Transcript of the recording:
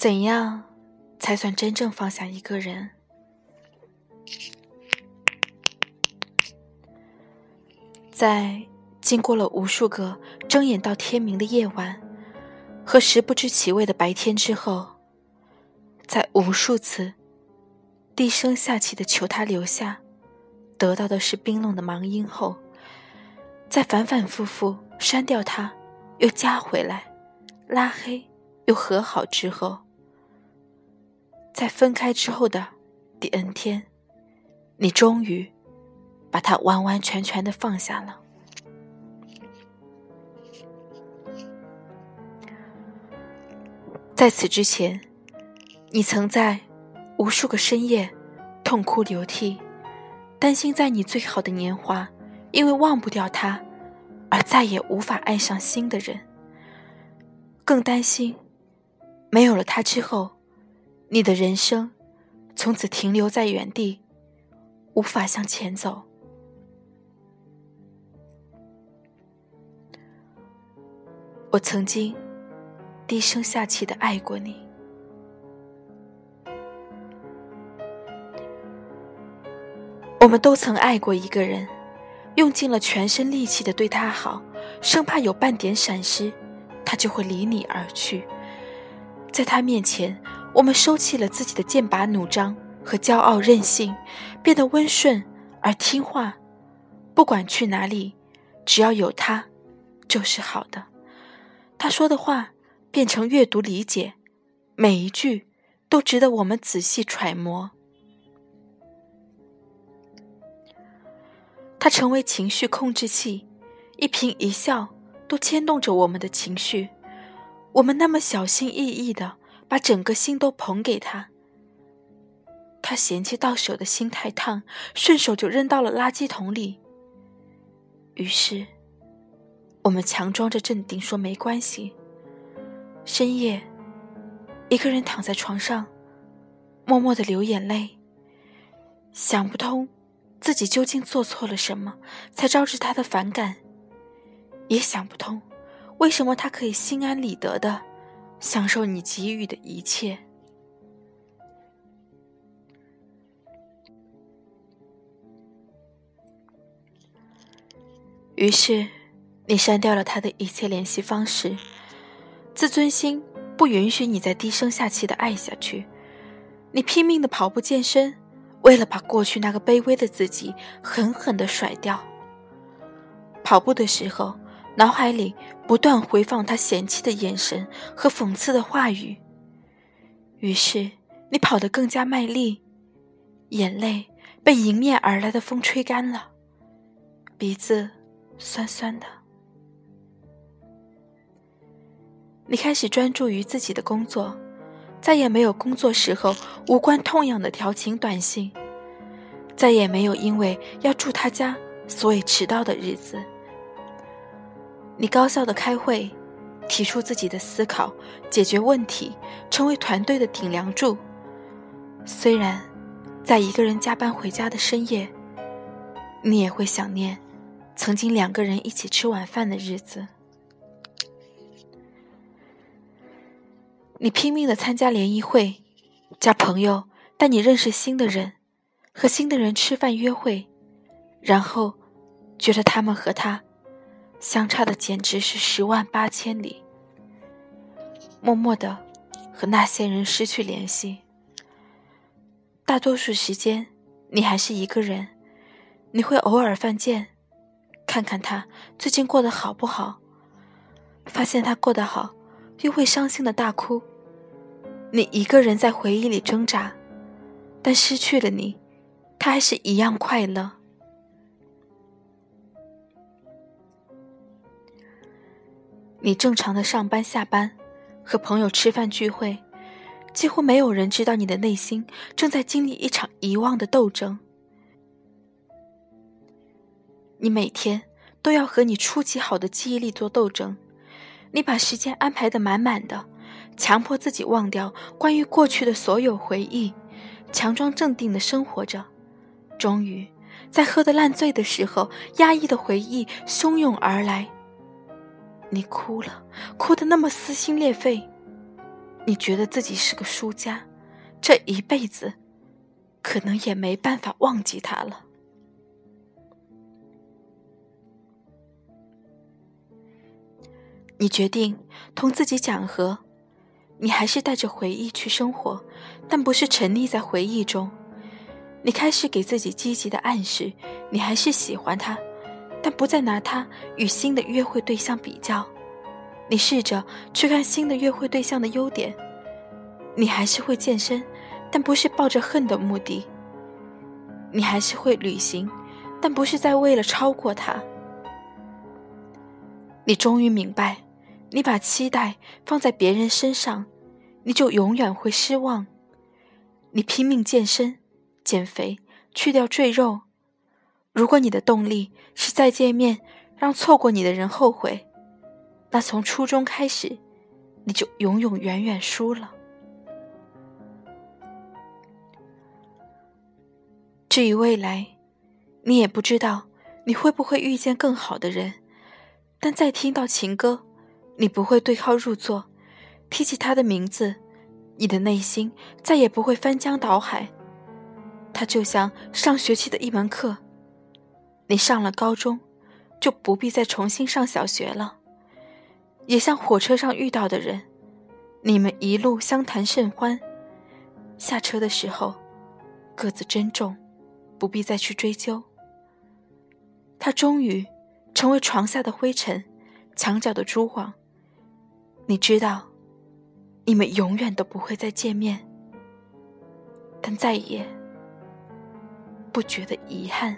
怎样才算真正放下一个人？在经过了无数个睁眼到天明的夜晚和食不知其味的白天之后，在无数次低声下气的求他留下，得到的是冰冷的忙音后，在反反复复删掉他，又加回来，拉黑又和好之后，在分开之后的第 N 天，你终于把他完完全全的放下了。在此之前，你曾在无数个深夜痛哭流涕，担心在你最好的年华，因为忘不掉他，而再也无法爱上新的人。更担心，没有了他之后，你的人生从此停留在原地，无法向前走。我曾经。低声下气的爱过你，我们都曾爱过一个人，用尽了全身力气的对他好，生怕有半点闪失，他就会离你而去。在他面前，我们收起了自己的剑拔弩张和骄傲任性，变得温顺而听话。不管去哪里，只要有他，就是好的。他说的话。变成阅读理解，每一句都值得我们仔细揣摩。它成为情绪控制器，一颦一笑都牵动着我们的情绪。我们那么小心翼翼的把整个心都捧给他，他嫌弃到手的心太烫，顺手就扔到了垃圾桶里。于是，我们强装着镇定说没关系。深夜，一个人躺在床上，默默的流眼泪。想不通，自己究竟做错了什么，才招致他的反感；也想不通，为什么他可以心安理得的享受你给予的一切。于是，你删掉了他的一切联系方式。自尊心不允许你再低声下气的爱下去，你拼命的跑步健身，为了把过去那个卑微的自己狠狠的甩掉。跑步的时候，脑海里不断回放他嫌弃的眼神和讽刺的话语，于是你跑得更加卖力，眼泪被迎面而来的风吹干了，鼻子酸酸的。你开始专注于自己的工作，再也没有工作时候无关痛痒的调情短信，再也没有因为要住他家所以迟到的日子。你高效的开会，提出自己的思考，解决问题，成为团队的顶梁柱。虽然，在一个人加班回家的深夜，你也会想念曾经两个人一起吃晚饭的日子。你拼命的参加联谊会，加朋友，带你认识新的人，和新的人吃饭约会，然后觉得他们和他相差的简直是十万八千里。默默的和那些人失去联系。大多数时间你还是一个人，你会偶尔犯贱，看看他最近过得好不好，发现他过得好，又会伤心的大哭。你一个人在回忆里挣扎，但失去了你，他还是一样快乐。你正常的上班下班，和朋友吃饭聚会，几乎没有人知道你的内心正在经历一场遗忘的斗争。你每天都要和你初级好的记忆力做斗争，你把时间安排的满满的。强迫自己忘掉关于过去的所有回忆，强装镇定的生活着。终于，在喝得烂醉的时候，压抑的回忆汹涌而来。你哭了，哭得那么撕心裂肺。你觉得自己是个输家，这一辈子可能也没办法忘记他了。你决定同自己讲和，你还是带着回忆去生活，但不是沉溺在回忆中。你开始给自己积极的暗示，你还是喜欢他，但不再拿他与新的约会对象比较。你试着去看新的约会对象的优点，你还是会健身，但不是抱着恨的目的。你还是会旅行，但不是在为了超过他。你终于明白，你把期待放在别人身上，你就永远会失望。你拼命健身。减肥，去掉赘肉。如果你的动力是再见面让错过你的人后悔，那从初中开始，你就永永远远输了。至于未来，你也不知道你会不会遇见更好的人。但再听到情歌，你不会对号入座；提起他的名字，你的内心再也不会翻江倒海。他就像上学期的一门课，你上了高中，就不必再重新上小学了。也像火车上遇到的人，你们一路相谈甚欢，下车的时候各自珍重，不必再去追究。他终于成为床下的灰尘，墙角的蛛网。你知道，你们永远都不会再见面，但再也。不觉得遗憾。